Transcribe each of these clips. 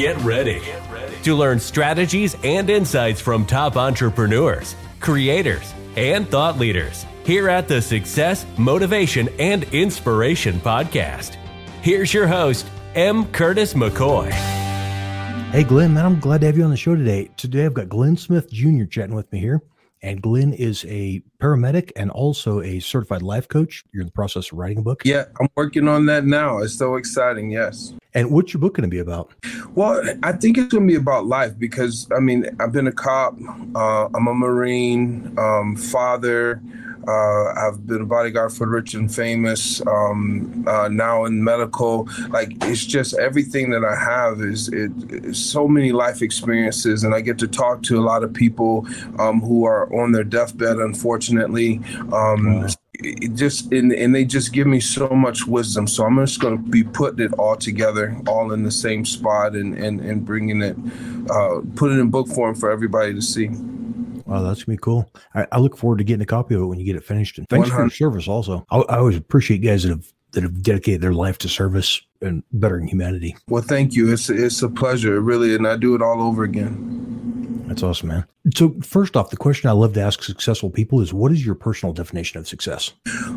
Get ready to learn strategies and insights from top entrepreneurs, creators, and thought leaders here at the Success, Motivation, and Inspiration Podcast. Here's your host, M. Curtis McCoy. Hey, Glenn, man, I'm glad to have you on the show today. Today, I've got Glenn Smith Jr. chatting with me here. And Glenn is a paramedic and also a certified life coach. You're in the process of writing a book. Yeah, I'm working on that now. It's so exciting. Yes. And what's your book going to be about? Well, I think it's going to be about life because, I mean, I've been a cop, uh, I'm a Marine, um, father. Uh, I've been a bodyguard for Rich and Famous. Um, uh, now in medical, like it's just everything that I have is it, it's so many life experiences, and I get to talk to a lot of people um, who are on their deathbed, unfortunately. Um, wow it just and, and they just give me so much wisdom so i'm just going to be putting it all together all in the same spot and and, and bringing it uh put it in book form for everybody to see Wow, that's gonna be cool. I, I, look forward to getting a copy of it when you get it finished. And thanks 100. for your service. Also, I, I always appreciate guys that have that have dedicated their life to service and bettering humanity. Well, thank you. It's it's a pleasure, really, and I do it all over again. That's awesome, man. So, first off, the question I love to ask successful people is what is your personal definition of success?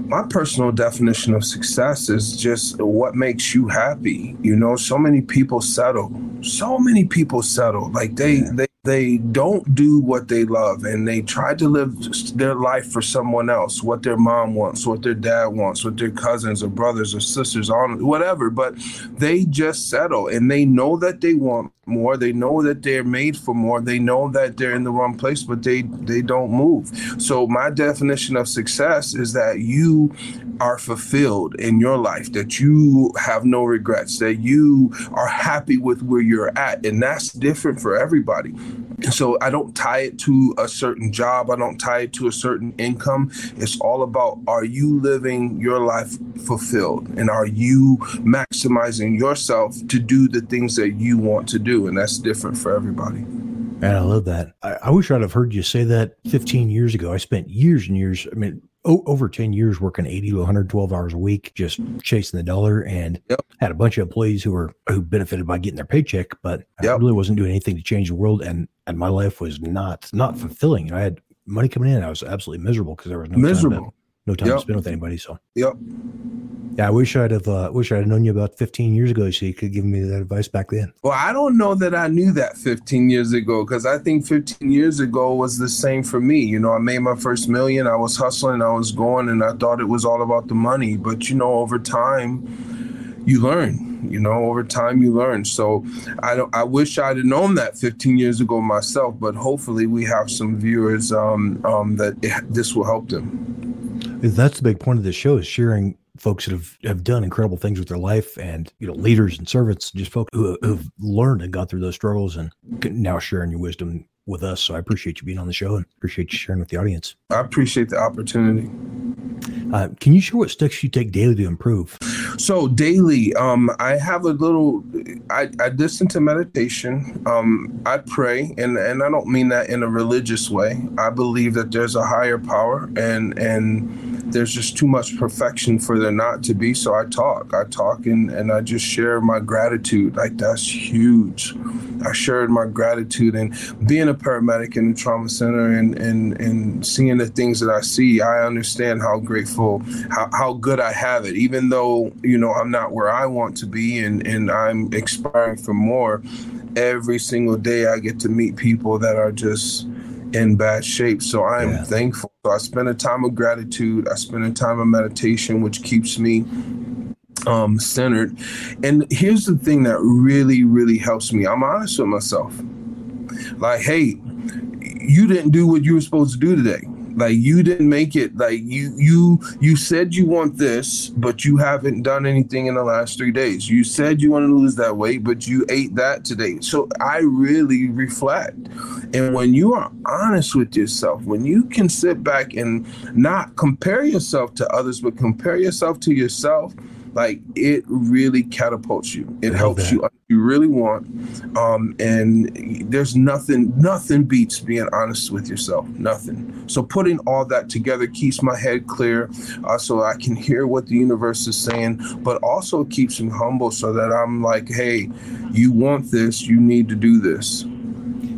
My personal definition of success is just what makes you happy. You know, so many people settle. So many people settle. Like they yeah. they they don't do what they love and they try to live their life for someone else what their mom wants what their dad wants what their cousins or brothers or sisters on whatever but they just settle and they know that they want more. They know that they're made for more. They know that they're in the wrong place but they they don't move. So my definition of success is that you are fulfilled in your life that you have no regrets that you are happy with where you're at. And that's different for everybody so I don't tie it to a certain job. I don't tie it to a certain income. It's all about are you living your life fulfilled and are you maximizing yourself to do the things that you want to do? And that's different for everybody. Man, I love that. I, I wish I'd have heard you say that 15 years ago. I spent years and years. I mean, over 10 years working 80 to 112 hours a week just chasing the dollar and yep. had a bunch of employees who were who benefited by getting their paycheck but yep. i really wasn't doing anything to change the world and and my life was not not fulfilling i had money coming in i was absolutely miserable because there was no miserable no time yep. to spend with anybody so yep yeah, I wish I'd have uh, wish I'd have known you about 15 years ago, so you could give me that advice back then. Well, I don't know that I knew that 15 years ago because I think 15 years ago was the same for me. You know, I made my first million, I was hustling, I was going, and I thought it was all about the money. But you know, over time, you learn. You know, over time you learn. So I don't. I wish I'd have known that 15 years ago myself. But hopefully, we have some viewers um, um, that it, this will help them. That's the big point of this show is sharing folks that have, have done incredible things with their life and you know leaders and servants just folks who have learned and gone through those struggles and now sharing your wisdom with us. So i appreciate you being on the show and appreciate you sharing with the audience. I appreciate the opportunity. Uh, can you share what steps you take daily to improve so daily um, i have a little I, I listen to meditation um, i pray and, and i don't mean that in a religious way i believe that there's a higher power and and there's just too much perfection for there not to be. So I talk, I talk, and, and I just share my gratitude. Like that's huge. I shared my gratitude and being a paramedic in the trauma center and, and, and seeing the things that I see, I understand how grateful, how, how good I have it. Even though, you know, I'm not where I want to be and, and I'm aspiring for more, every single day I get to meet people that are just in bad shape. So I am yeah. thankful. So I spend a time of gratitude. I spend a time of meditation, which keeps me um, centered. And here's the thing that really, really helps me. I'm honest with myself. Like, hey, you didn't do what you were supposed to do today like you didn't make it. Like you you you said you want this but you haven't done anything in the last three days. You said you want to lose that weight but you ate that today. So i really reflect. And when you are honest with yourself when you can sit back and not compare yourself to others but compare yourself to yourself like it really catapults you. It helps you you really want. Um, and there's nothing, nothing beats being honest with yourself. Nothing. So putting all that together keeps my head clear, uh, so I can hear what the universe is saying, but also keeps me humble, so that I'm like, hey, you want this, you need to do this.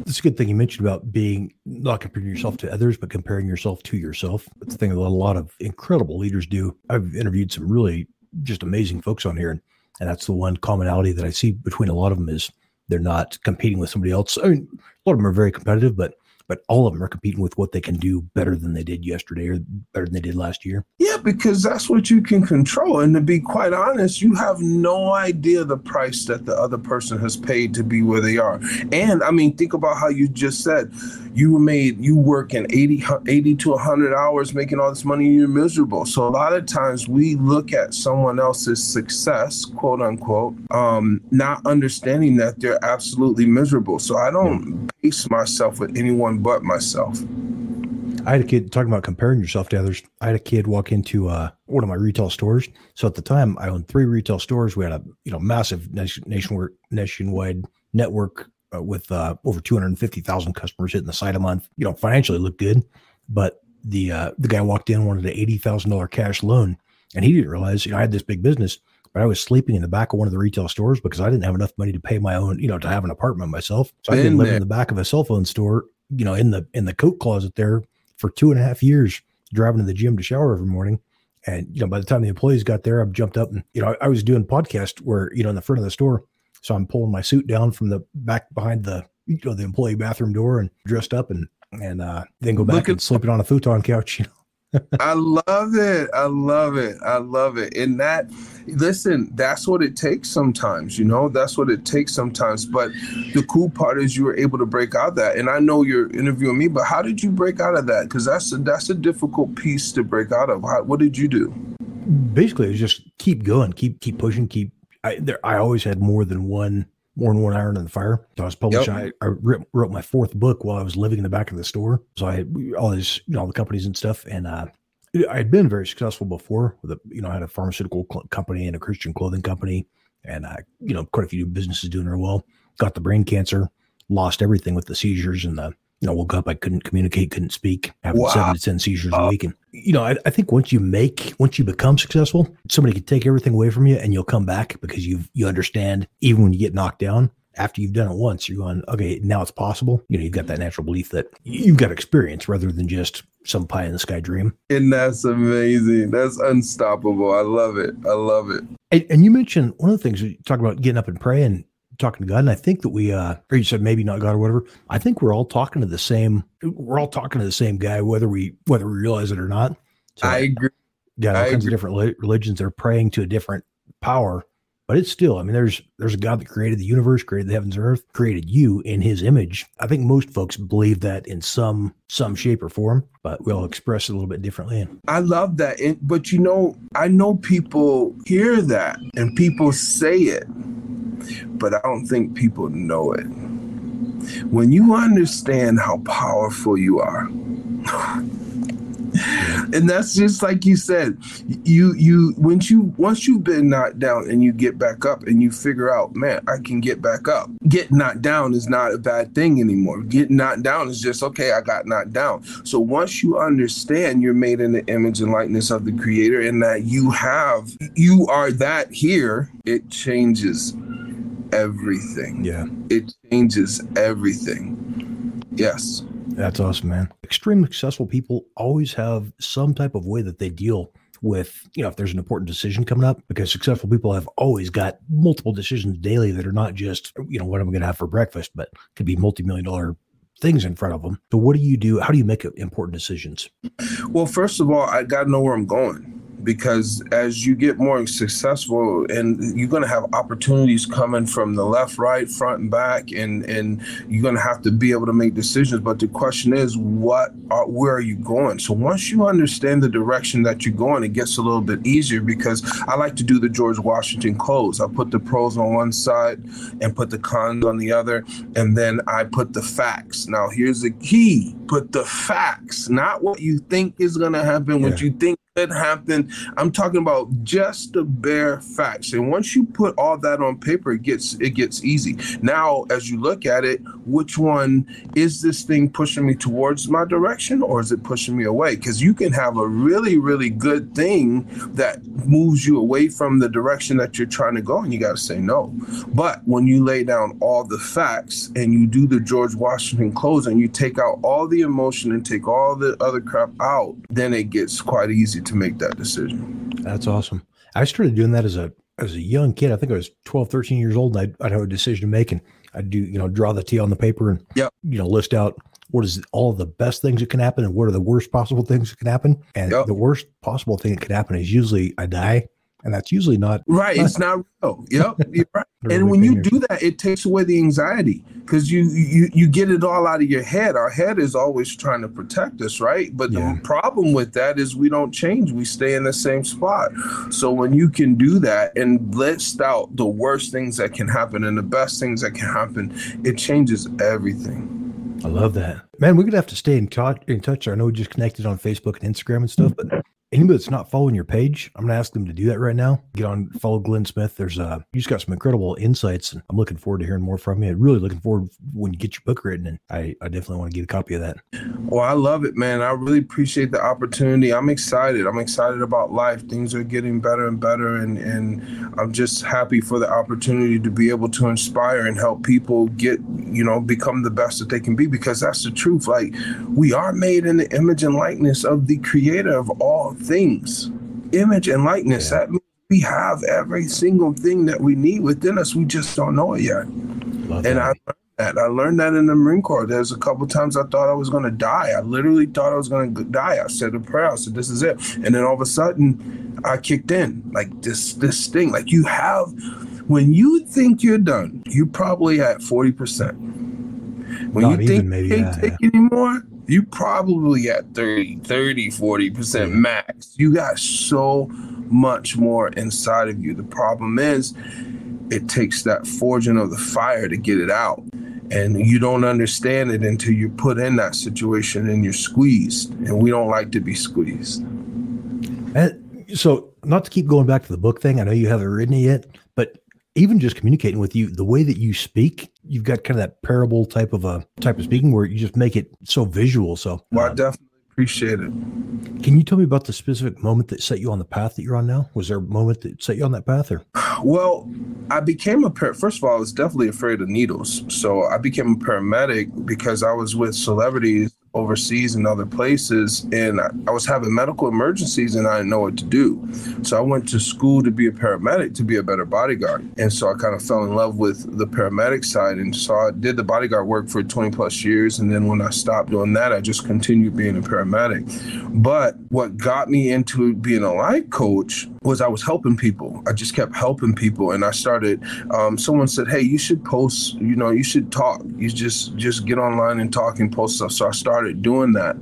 It's a good thing you mentioned about being not comparing yourself to others, but comparing yourself to yourself. It's the thing that a lot of incredible leaders do. I've interviewed some really just amazing folks on here, and, and that's the one commonality that I see between a lot of them is they're not competing with somebody else. I mean, a lot of them are very competitive, but but all of them are competing with what they can do better than they did yesterday or better than they did last year. Yeah, because that's what you can control. And to be quite honest, you have no idea the price that the other person has paid to be where they are. And I mean, think about how you just said you made you working 80, 80 to 100 hours making all this money and you're miserable. So a lot of times we look at someone else's success, quote unquote, um, not understanding that they're absolutely miserable. So I don't base myself with anyone but myself. I had a kid talking about comparing yourself to others. I had a kid walk into uh, one of my retail stores. So at the time, I owned three retail stores. We had a you know massive nationwide nationwide network uh, with uh, over two hundred fifty thousand customers hitting the site a month. You know, financially looked good, but the uh, the guy walked in wanted an eighty thousand dollar cash loan, and he didn't realize you know I had this big business, but I was sleeping in the back of one of the retail stores because I didn't have enough money to pay my own you know to have an apartment myself. So I've been living in the back of a cell phone store you know, in the in the coat closet there for two and a half years, driving to the gym to shower every morning. And you know, by the time the employees got there, I've jumped up and you know, I, I was doing podcast where you know in the front of the store, so I'm pulling my suit down from the back behind the you know the employee bathroom door and dressed up and and uh, then go back Look and sleep it on a futon couch. You know. I love it. I love it. I love it. And that, listen, that's what it takes sometimes, you know, that's what it takes sometimes. But the cool part is you were able to break out that. And I know you're interviewing me, but how did you break out of that? Because that's a, that's a difficult piece to break out of. How, what did you do? Basically, it was just keep going, keep keep pushing, keep. I there, I always had more than one more than one iron in the fire. So I was publishing. Yep. I, I, wrote my fourth book while I was living in the back of the store. So I had all these, you know, all the companies and stuff. And uh, I had been very successful before. With a, you know, I had a pharmaceutical company and a Christian clothing company, and I, you know, quite a few businesses doing very well. Got the brain cancer, lost everything with the seizures and the know, woke up, I couldn't communicate, couldn't speak, having wow. seven to 10 seizures a uh, week. And, you know, I, I, think once you make, once you become successful, somebody can take everything away from you and you'll come back because you you understand, even when you get knocked down, after you've done it once, you're going, okay, now it's possible. You know, you've got that natural belief that you've got experience rather than just some pie in the sky dream. And that's amazing. That's unstoppable. I love it. I love it. And, and you mentioned one of the things you talk about getting up and praying talking to God, and I think that we, uh, or you said maybe not God or whatever. I think we're all talking to the same. We're all talking to the same guy, whether we whether we realize it or not. So, I agree. Got all I kinds agree. of different religions are praying to a different power, but it's still. I mean, there's there's a God that created the universe, created the heavens and earth, created you in His image. I think most folks believe that in some some shape or form, but we all express it a little bit differently. I love that, but you know, I know people hear that and people say it but I don't think people know it. When you understand how powerful you are, and that's just like you said you you once you once you've been knocked down and you get back up and you figure out man i can get back up get knocked down is not a bad thing anymore getting knocked down is just okay i got knocked down so once you understand you're made in the image and likeness of the creator and that you have you are that here it changes everything. Yeah. It changes everything. Yes. That's awesome, man. Extremely successful people always have some type of way that they deal with, you know, if there's an important decision coming up, because successful people have always got multiple decisions daily that are not just, you know, what am I going to have for breakfast, but could be multi million dollar things in front of them. So, what do you do? How do you make important decisions? Well, first of all, I got to know where I'm going because as you get more successful and you're going to have opportunities coming from the left right front and back and and you're going to have to be able to make decisions. But the question is what are, where are you going? So once you understand the direction that you're going it gets a little bit easier because i like to do the george washington close i put the pros on one side and put the cons on the other and then i put the facts. Now here's the key. Put the facts not what you think is going to happen yeah. what you think could happen. I'm talking about just the bare facts. And once you put all that on paper, it gets it gets easy. Now, as you look at it, which one is this thing pushing me towards my direction or is it pushing me away? Because you can have a really, really good thing that moves you away from the direction that you're trying to go, and you got to say no. But when you lay down all the facts and you do the George Washington close and you take out all the emotion and take all the other crap out, then it gets quite easy to make that decision. That's awesome. I started doing that as a as a young kid. I think I was 12, 13 years old, and I'd, I'd have a decision to make, and I'd do you know draw the T on the paper and yep. you know list out what is all the best things that can happen and what are the worst possible things that can happen. And yep. the worst possible thing that could happen is usually I die and that's usually not right. It's not real. Yep, you're right. and when you do that, it takes away the anxiety because you you you get it all out of your head. Our head is always trying to protect us, right? But yeah. the problem with that is we don't change. We stay in the same spot. So when you can do that and list out the worst things that can happen and the best things that can happen, it changes everything. I love that, man. We're gonna have to stay in touch. In touch. I know we just connected on Facebook and Instagram and stuff, but anybody that's not following your page, I'm gonna ask them to do that right now. Get on, follow Glenn Smith. There's uh, you just got some incredible insights, and I'm looking forward to hearing more from you. I'm Really looking forward when you get your book written, and I, I definitely want to get a copy of that. Well, I love it, man. I really appreciate the opportunity. I'm excited. I'm excited about life. Things are getting better and better, and and I'm just happy for the opportunity to be able to inspire and help people get, you know, become the best that they can be. Because that's the truth. Like we are made in the image and likeness of the Creator of all things, image and likeness. Yeah. That means we have every single thing that we need within us. We just don't know it yet. Love and that. I learned that. I learned that in the Marine Corps. There's a couple times I thought I was going to die. I literally thought I was going to die. I said a prayer. I said, "This is it." And then all of a sudden, I kicked in like this. This thing, like you have, when you think you're done, you probably at forty percent. When Not you think maybe, you can't yeah, take yeah. anymore, you probably at 30, 30, 40% max. You got so much more inside of you. The problem is, it takes that forging of the fire to get it out. And you don't understand it until you're put in that situation and you're squeezed. And we don't like to be squeezed. And so, not to keep going back to the book thing, I know you haven't written it yet, even just communicating with you, the way that you speak, you've got kind of that parable type of a type of speaking where you just make it so visual. So, well, I uh, definitely appreciate it. Can you tell me about the specific moment that set you on the path that you're on now? Was there a moment that set you on that path, or? Well, I became a par- first of all, I was definitely afraid of needles, so I became a paramedic because I was with celebrities overseas and other places, and I, was having medical emergencies and I didn't know what to do. So I went to school to be a paramedic to be a better bodyguard. And so I kind of fell in love with the paramedic side. And so I did the bodyguard work for 20 plus years. And then when I stopped doing that, I just continued being a paramedic. But what got me into being a life coach was I was helping people. I just kept helping people, and I started. Um, someone said, "Hey, you should post. You know, you should talk. You just just get online and talk and post stuff." So I started doing that,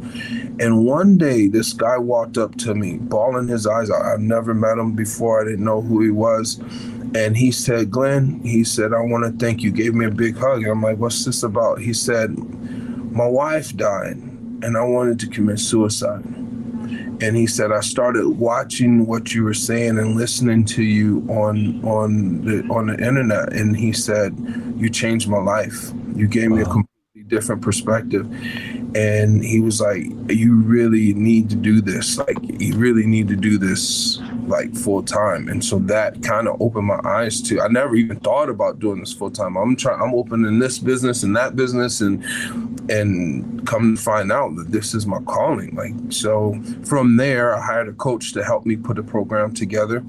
and one day this guy walked up to me, bawling his eyes out. I've never met him before. I didn't know who he was, and he said, "Glenn," he said, "I want to thank you." Gave me a big hug. And I'm like, "What's this about?" He said, "My wife died, and I wanted to commit suicide." And he said I started watching what you were saying and listening to you on on the on the internet. And he said you changed my life. You gave wow. me a completely different perspective. And he was like you really need to do this. Like you really need to do this like full time. And so that kind of opened my eyes to i never even thought about doing this full time. I'm trying i'm opening this business and that business and and come to find out that this is my calling like so from there i hired a coach to help me put a program together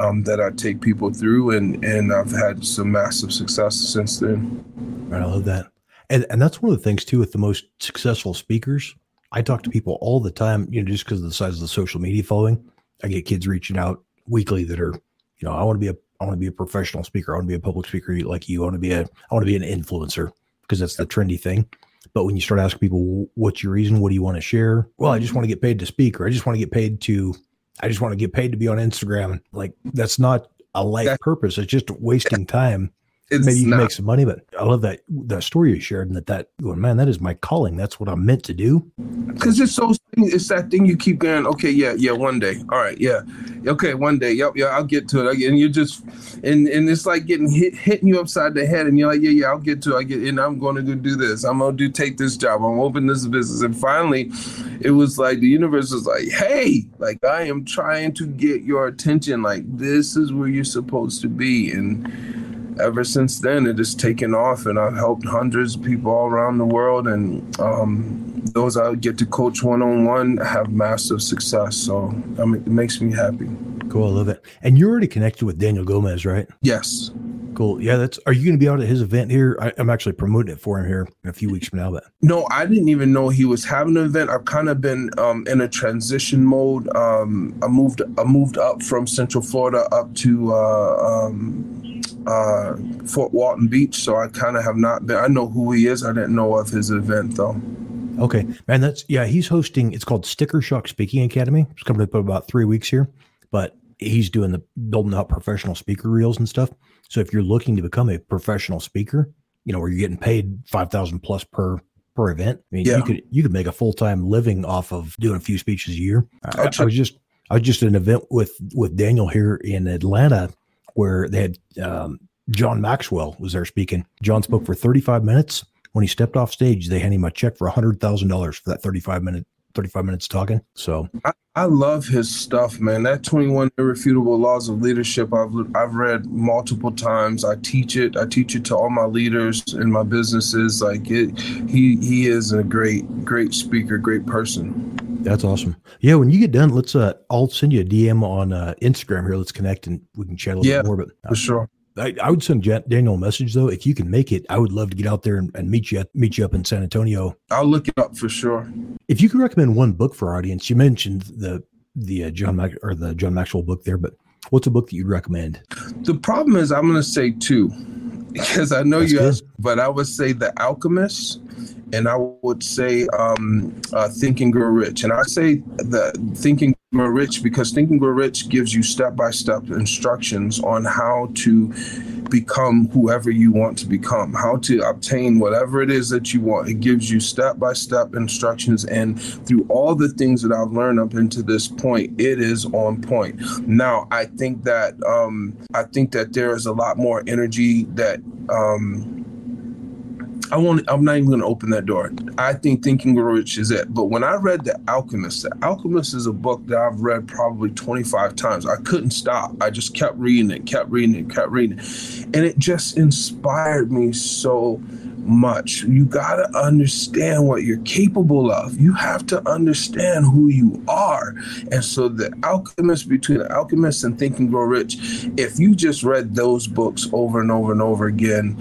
um, that i take people through and and i've had some massive success since then i love that and and that's one of the things too with the most successful speakers. I talk to people all the time, you know, just because of the size of the social media following. I get kids reaching out weekly that are, you know, I want to be a I want to be a professional speaker. I want to be a public speaker like you. I want to be a I want to be an influencer because that's the trendy thing. But when you start asking people, what's your reason? What do you want to share? Well, I just want to get paid to speak, or I just want to get paid to, I just want to get paid to be on Instagram. Like that's not a life purpose. It's just wasting time It's maybe you can not. make some money, but I love that that story you shared and that that going, man, that is my calling. That's what I'm meant to do. Because it's so it's that thing you keep going. Okay, yeah, yeah, one day. All right, yeah, okay, one day. Yep, yeah, I'll get to it. And you're just and and it's like getting hit hitting you upside the head, and you're like, yeah, yeah, I'll get to. it. I get, and I'm going to go do this. I'm gonna do take this job. I'm open this business. And finally, it was like the universe was like, hey, like I am trying to get your attention. Like this is where you're supposed to be, and ever since then it has taken off and i've helped hundreds of people all around the world and um, those i get to coach one-on-one have massive success so I mean, it makes me happy Cool, I love it. And you're already connected with Daniel Gomez, right? yes Cool. Yeah, that's. Are you going to be out at his event here? I, I'm actually promoting it for him here in a few weeks from now. But no i didn't even know he was having an event i've kind of been um, in a transition mode um, i moved i moved up from central florida up to uh, um, uh, fort walton beach so i kind of have not been i know who he is i didn't know of his event though okay, man, that's yeah. He's hosting. It's called Sticker Shock Speaking Academy. It's coming up in about three weeks here, but he's doing the building out professional speaker reels and stuff. So if you're looking to become a professional speaker, you know where you're getting paid five thousand plus per per event. I mean, Yeah. you could you could make a full time living off of doing a few speeches a year. I, I'll I was just I was just at an event with with Daniel here in Atlanta where they had um, John Maxwell was there speaking. John spoke for 35 minutes. When he stepped off stage, they handed him a check for hundred thousand dollars for that 35 minute 35 minutes talking. So I, I love his stuff, man. That 21 irrefutable laws of leadership I've I've read multiple times. I teach it. I teach it to all my leaders in my businesses. Like it, he he is a great great speaker, great person. that's awesome. Yeah, when you get done, let's uh I'll send you a DM on uh, Instagram here. Let's connect and we can chat a little Yeah, bit more. But uh, For sure. I, I would send Jan- Daniel a message though. If you can make it, I would love to get out there and, and meet you meet you up in San Antonio. I'll look it up for sure. If you could recommend one book for our audience, you mentioned the the uh, John Mac- or the John Maxwell book there, but what's a book that you'd recommend? The problem is I'm going to say two because I know That's you good. asked, but I would say The Alchemist and I would say um, uh, Think and Grow Rich. And I say the Think and Grow Rich because Think and Grow Rich gives you step by step instructions on how to become whoever you want to become, how to obtain whatever it is that you want. It gives you step by step instructions. And through all the things that I've learned up into this point, it is on point. Now, I think that um, I think that there is a lot more energy that um, I want. I'm not even going to open that door. I think Thinking Rich is it. But when I read The Alchemist, The Alchemist is a book that I've read probably 25 times. I couldn't stop. I just kept reading it, kept reading it, kept reading it, and it just inspired me so much. You got to understand what you're capable of. You have to understand who you are. And so the alchemist between the alchemist and Think and Grow Rich, if you just read those books over and over and over again,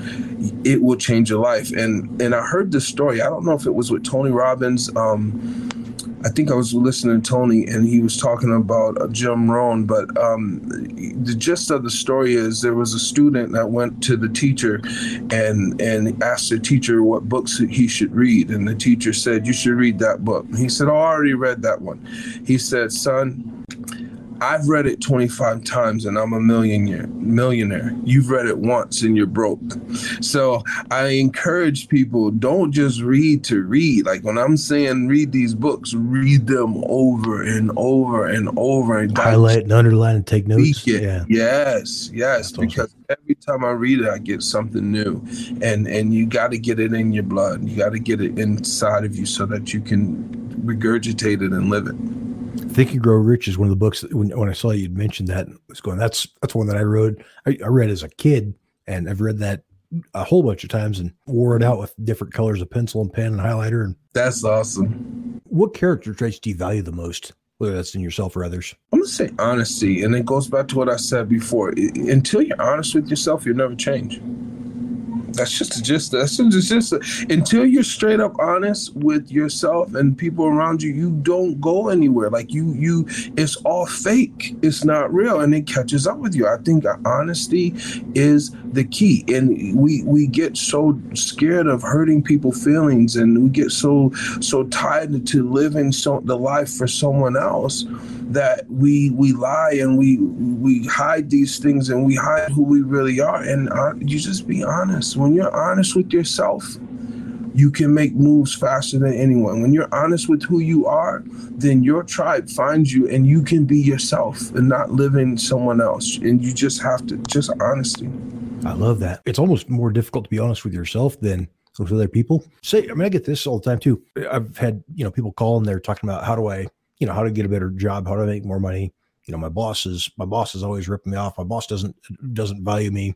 it will change your life. And and I heard this story. I don't know if it was with Tony Robbins. Um, I think I was listening to Tony, and he was talking about uh, Jim Rohn. But um, the gist of the story is there was a student that went to the teacher, and and asked the teacher what books he should read, and the teacher said, "You should read that book." And he said, "Oh, I already read that one." He said, "Son." I've read it 25 times and I'm a millionaire. Millionaire. You've read it once and you're broke. So I encourage people don't just read to read. Like when I'm saying read these books, read them over and over and over and Highlight and underline and take notes. Yeah. Yes, yes. That's awesome. because every time I read it, I get something new, and and you got to get it in your blood. You got to get it inside of you so that you can regurgitate it and live it. Think and Grow Rich is one of the books that when, when I saw you'd mentioned that I was going, that's that's one that I wrote. I, I read as a kid and I've read that a whole bunch of times and wore it out with different colors of pencil and pen and highlighter. And That's awesome. what character traits do you value the most, whether that's in yourself or others? I'm gonna say honesty, and it goes back to what I said before. Until you're honest with yourself, you'll never change. That's just just that's just, until you're straight up honest with yourself and people around you, you don't go anywhere. Like you, you, it's all fake. It's not real, and it catches up with you. I think honesty is the key, and we we get so scared of hurting people's feelings, and we get so so tied to living so the life for someone else that we we lie and we we hide these things and we hide who we really are. And uh, you just be honest. When you're honest with yourself you can make moves faster than anyone. When you're honest with who you are then your tribe finds you and you can be yourself and not living someone else. And you just have to just honesty. I love that. It's almost more difficult to be honest with yourself than with other people. Say i mean i get this all the time too. I've had you know people call and they're talking about how do i you know, how to get a better job, how to make more money. You know, my boss is my boss is always ripping me off. My boss doesn't doesn't value me.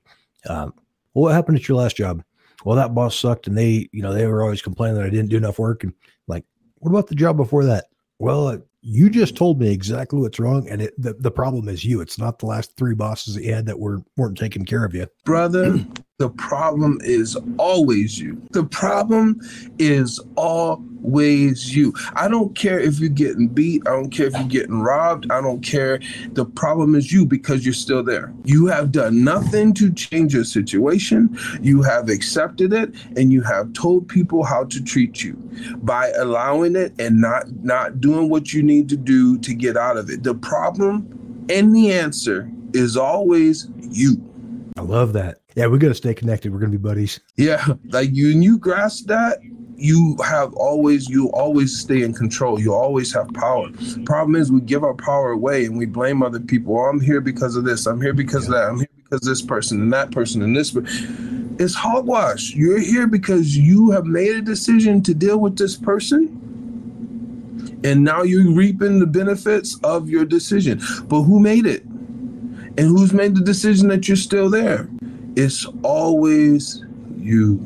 Um, well, what happened at your last job? Well, that boss sucked, and they, you know, they were always complaining that I didn't do enough work. And like, what about the job before that? Well, uh, you just told me exactly what's wrong, and it, the the problem is you. It's not the last three bosses that you had that were weren't taking care of you, brother. The problem is always you. The problem is always you. I don't care if you're getting beat. I don't care if you're getting robbed. I don't care. The problem is you because you're still there. You have done nothing to change your situation. You have accepted it and you have told people how to treat you by allowing it and not not doing what you need to do to get out of it. The problem and the answer is always you. I love that. Yeah, we're gonna stay connected. We're to be buddies. Yeah, like you and you grasp that, you have always you always stay in control. You always have power. Problem is, we give our power away and we blame other people. Oh, I'm here because of this. I'm here because yeah. of that. I'm here because this person and that person and this. It's hogwash. You're here because you have made a decision to deal with this person and now you're reaping the benefits of your decision. But who made it? And who's made the decision that you're still there? It's always you.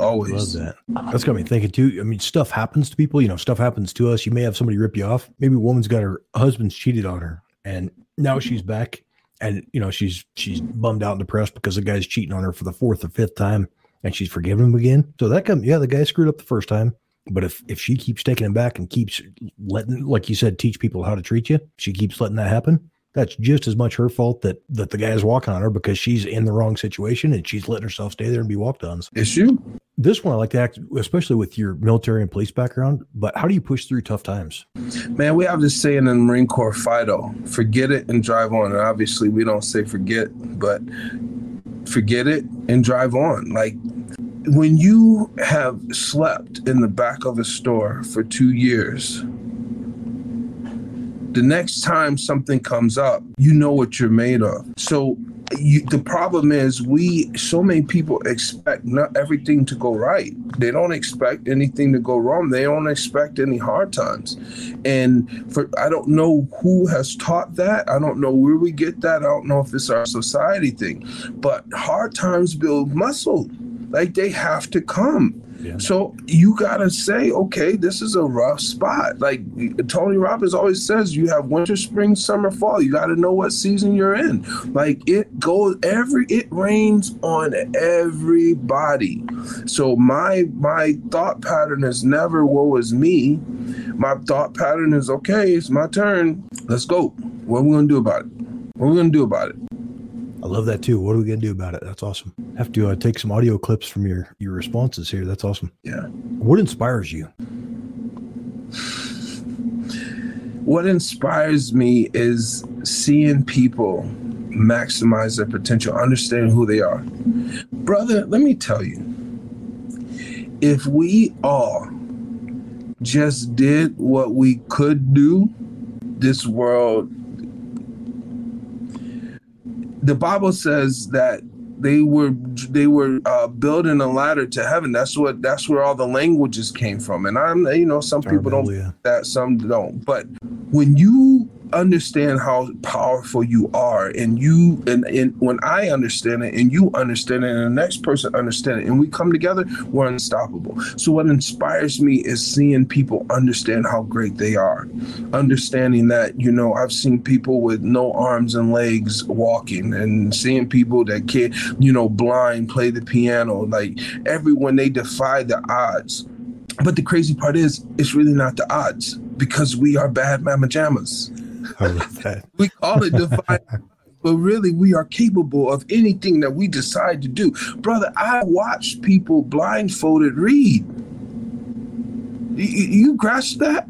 Always. Love that. That's got me thinking too. I mean, stuff happens to people. You know, stuff happens to us. You may have somebody rip you off. Maybe a woman's got her husband's cheated on her, and now she's back, and you know she's she's bummed out and depressed because the guy's cheating on her for the fourth or fifth time, and she's forgiven him again. So that come, yeah, the guy screwed up the first time. But if if she keeps taking him back and keeps letting, like you said, teach people how to treat you, she keeps letting that happen that's just as much her fault that that the guy is walking on her because she's in the wrong situation and she's letting herself stay there and be walked on. Issue. This one I like to act, especially with your military and police background. But how do you push through tough times? Man, we have this saying in the Marine Corps, "Fido, forget it and drive on." And obviously, we don't say forget, but forget it and drive on. Like when you have slept in the back of a store for two years the next time something comes up, you know what you're made of. So you, the problem is we so many people expect not everything to go right. They don't expect anything to go wrong. They don't expect any hard times. And for i don't know who has taught that. I don't know where we get that. I don't know if it's our society thing. But hard times build muscle. Like they have to come so you gotta say, okay, this is a rough spot. Like Tony Robbins always says, you have winter, spring, summer, fall. You gotta know what season you're in. Like it goes every it rains on everybody. So my my thought pattern is never woe is me. My thought pattern is okay, it's my turn. Let's go. What are we gonna do about it? What are we gonna do about it? I love that too. What are we gonna do about it? That's awesome. Have to uh, take some audio clips from your your responses here. That's awesome. Yeah. What inspires you? What inspires me is seeing people maximize their potential, understanding who they are. Brother, let me tell you, if we all just did what we could do, this world the Bible says that they were they were uh, building a ladder to heaven. That's what that's where all the languages came from. And I'm you know some people don't that some don't. But when you understand how powerful you are and you and, and when i understand it and you understand it and the next person understand it and we come together we're unstoppable. So what inspires me is seeing people understand how great they are. Understanding that you know i've seen people with no arms and legs walking and seeing people that can't you know blind play the piano like everyone they defy the odds. But the crazy part is it's really not the odds because we are bad mama jammas We call it divine, but really we are capable of anything that we decide to do. Brother, I watched people blindfolded read. You, you grasp that?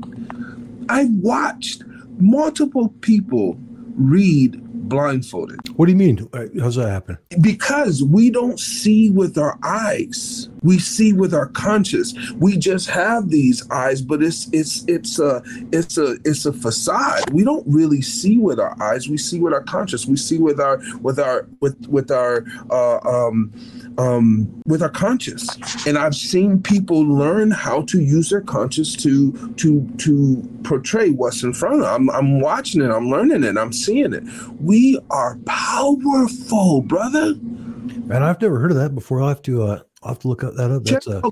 I watched multiple people read blindfolded. What do you mean? Uh, how's that happen? Because we don't see with our eyes. We see with our conscience. We just have these eyes, but it's it's it's a it's a it's a facade. We don't really see with our eyes. We see with our conscience. We see with our with our with with our uh, um um, with our conscience. And I've seen people learn how to use their conscience to to to portray what's in front of them. I'm, I'm watching it, I'm learning it, I'm seeing it. We are powerful, brother. Man, I've never heard of that before. I'll have to uh, I'll have to look up that up. That's a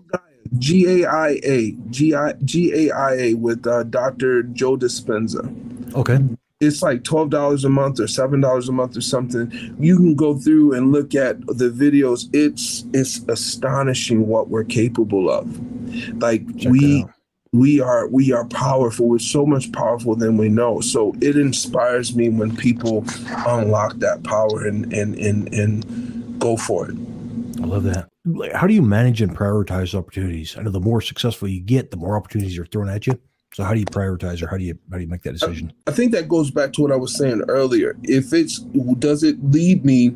G A I A G I G A I A with uh, Dr. Joe Dispenza. Okay it's like twelve dollars a month or seven dollars a month or something. You can go through and look at the videos. It's it's astonishing what we're capable of. Like Check we we are we are powerful. We're so much powerful than we know. So it inspires me when people unlock that power and and and and go for it. I love that. How do you manage and prioritize opportunities? I know the more successful you get, the more opportunities are thrown at you. So how do you prioritize or how do you how do you make that decision? I think that goes back to what I was saying earlier. If it's does it lead me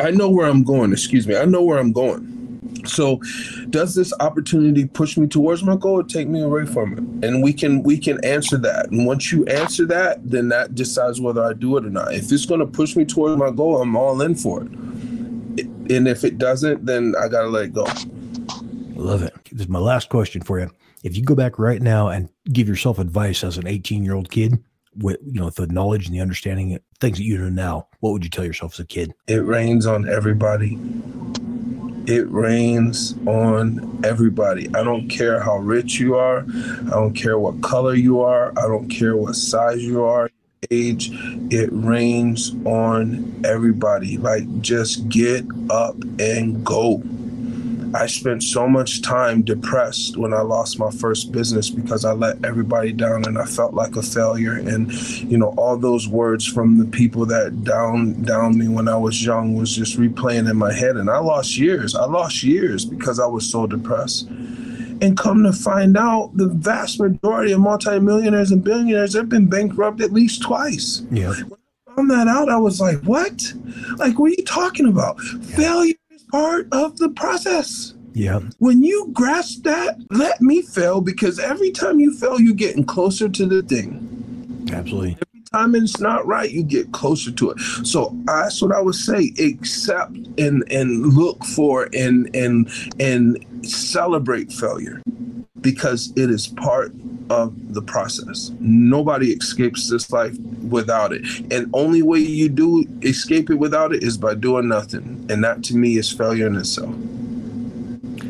I know where I'm going, excuse me. I know where I'm going. So does this opportunity push me towards my goal or take me away from it? And we can we can answer that. And once you answer that, then that decides whether I do it or not. If it's going to push me towards my goal, I'm all in for it. And if it doesn't, then I got to let it go. Love it. This is my last question for you if you go back right now and give yourself advice as an 18 year old kid with you know the knowledge and the understanding things that you know now what would you tell yourself as a kid? It rains on everybody. It rains on everybody. I don't care how rich you are. I don't care what color you are. I don't care what size you are age. It rains on everybody. Like just get up and go I spent so much time depressed when I lost my first business because I let everybody down and I felt like a failure. And, you know, all those words from the people that down down me when I was young was just replaying in my head. And I lost years. I lost years because I was so depressed. And come to find out, the vast majority of multimillionaires and billionaires have been bankrupt at least twice. Yeah. When I found that out, I was like, what? Like, what are you talking about? Yeah. Failure part of the process. Yeah. When you grasp that, let me fail because every time you fail, you're getting closer to the thing. Absolutely. Every time it's not right, you get closer to it. So that's what I would say. Accept and and look for and and and celebrate failure because it is part of the process. Nobody escapes this life without it. And only way you do escape it without it is by doing nothing. And that to me is failure in itself.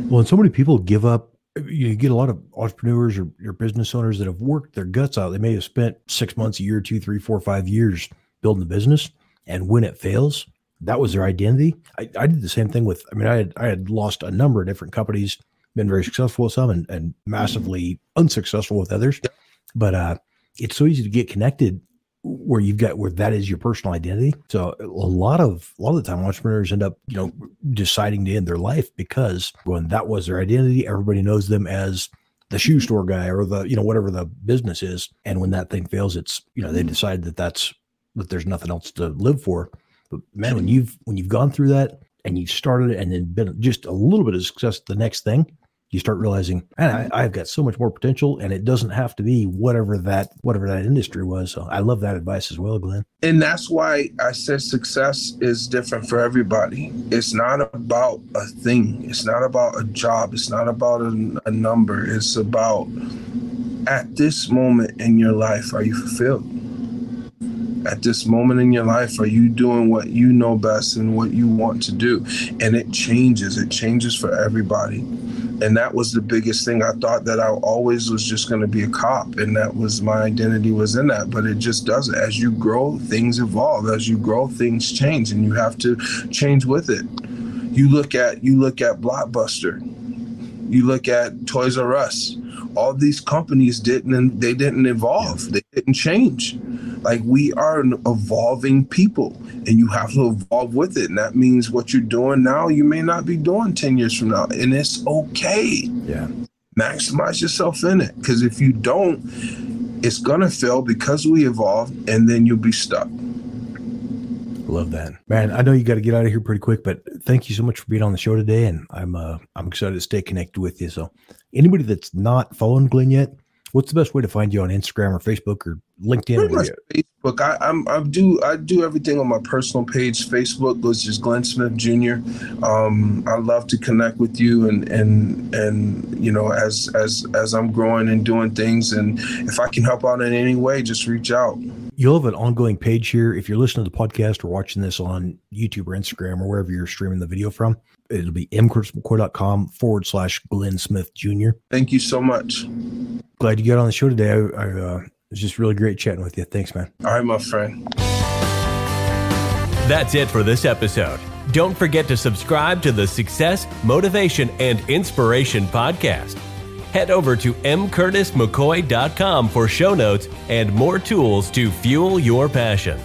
Well, and so many people give up. You get a lot of entrepreneurs or business owners that have worked their guts out. They may have spent six months, a year, two, three, four, five years building the business. And when it fails, that was their identity. I, I did the same thing with, I mean, I had, I had lost a number of different companies been very successful with some and, and massively unsuccessful with others. But uh, it's so easy to get connected where you've got where that is your personal identity. So a lot of a lot of the time entrepreneurs end up, you know, deciding to end their life because when that was their identity, everybody knows them as the shoe store guy or the, you know, whatever the business is. And when that thing fails, it's, you know, they decide that that's that there's nothing else to live for. But man, when you've when you've gone through that and you've started and then been just a little bit of success the next thing, you start realizing, I, have got so much more potential, and it doesn't have to be whatever that whatever that industry was. So I love that advice as well, Glenn. And that's why I said success is different for everybody. It's not about a thing. It's not about a job. It's not about a, a number. It's about at this moment in your life, are you fulfilled? At this moment in your life, are you doing what you know best and what you want to do? And it changes. It changes for everybody and that was the biggest thing. I thought that i always was just going to be a cop and that was my identity was in that. But it just doesn't. As you grow things evolve. As you grow things change and you have to change with it. You look at you look at blockbuster. You look at toys r us. All these companies didn't and they didn't evolve. They didn't change like we are an evolving people and you have to evolve with it. And that means what you're doing now, you may not be doing 10 years from now. And it's okay. Yeah. Maximize yourself in it. Because if you don't, it's gonna fail because we evolve, and then you'll be stuck. Love that, man. I know you got to get out of here pretty quick, but thank you so much for being on the show today, and I'm uh, I'm excited to stay connected with you. So, anybody that's not following Glenn yet, what's the best way to find you on Instagram or Facebook or LinkedIn? Or Facebook. I, I'm I do I do everything on my personal page. Facebook was just Glenn Smith Jr. Um, I love to connect with you and and and you know as as as I'm growing and doing things, and if I can help out in any way, just reach out. You'll have an ongoing page here. If you're listening to the podcast or watching this on YouTube or Instagram or wherever you're streaming the video from, it'll be mcurtismccoy.com forward slash Glenn Smith Jr. Thank you so much. Glad you got on the show today. I, I uh, it was just really great chatting with you. Thanks, man. All right, my friend. That's it for this episode. Don't forget to subscribe to the Success, Motivation, and Inspiration podcast. Head over to mcurtismccoy.com for show notes and more tools to fuel your passion.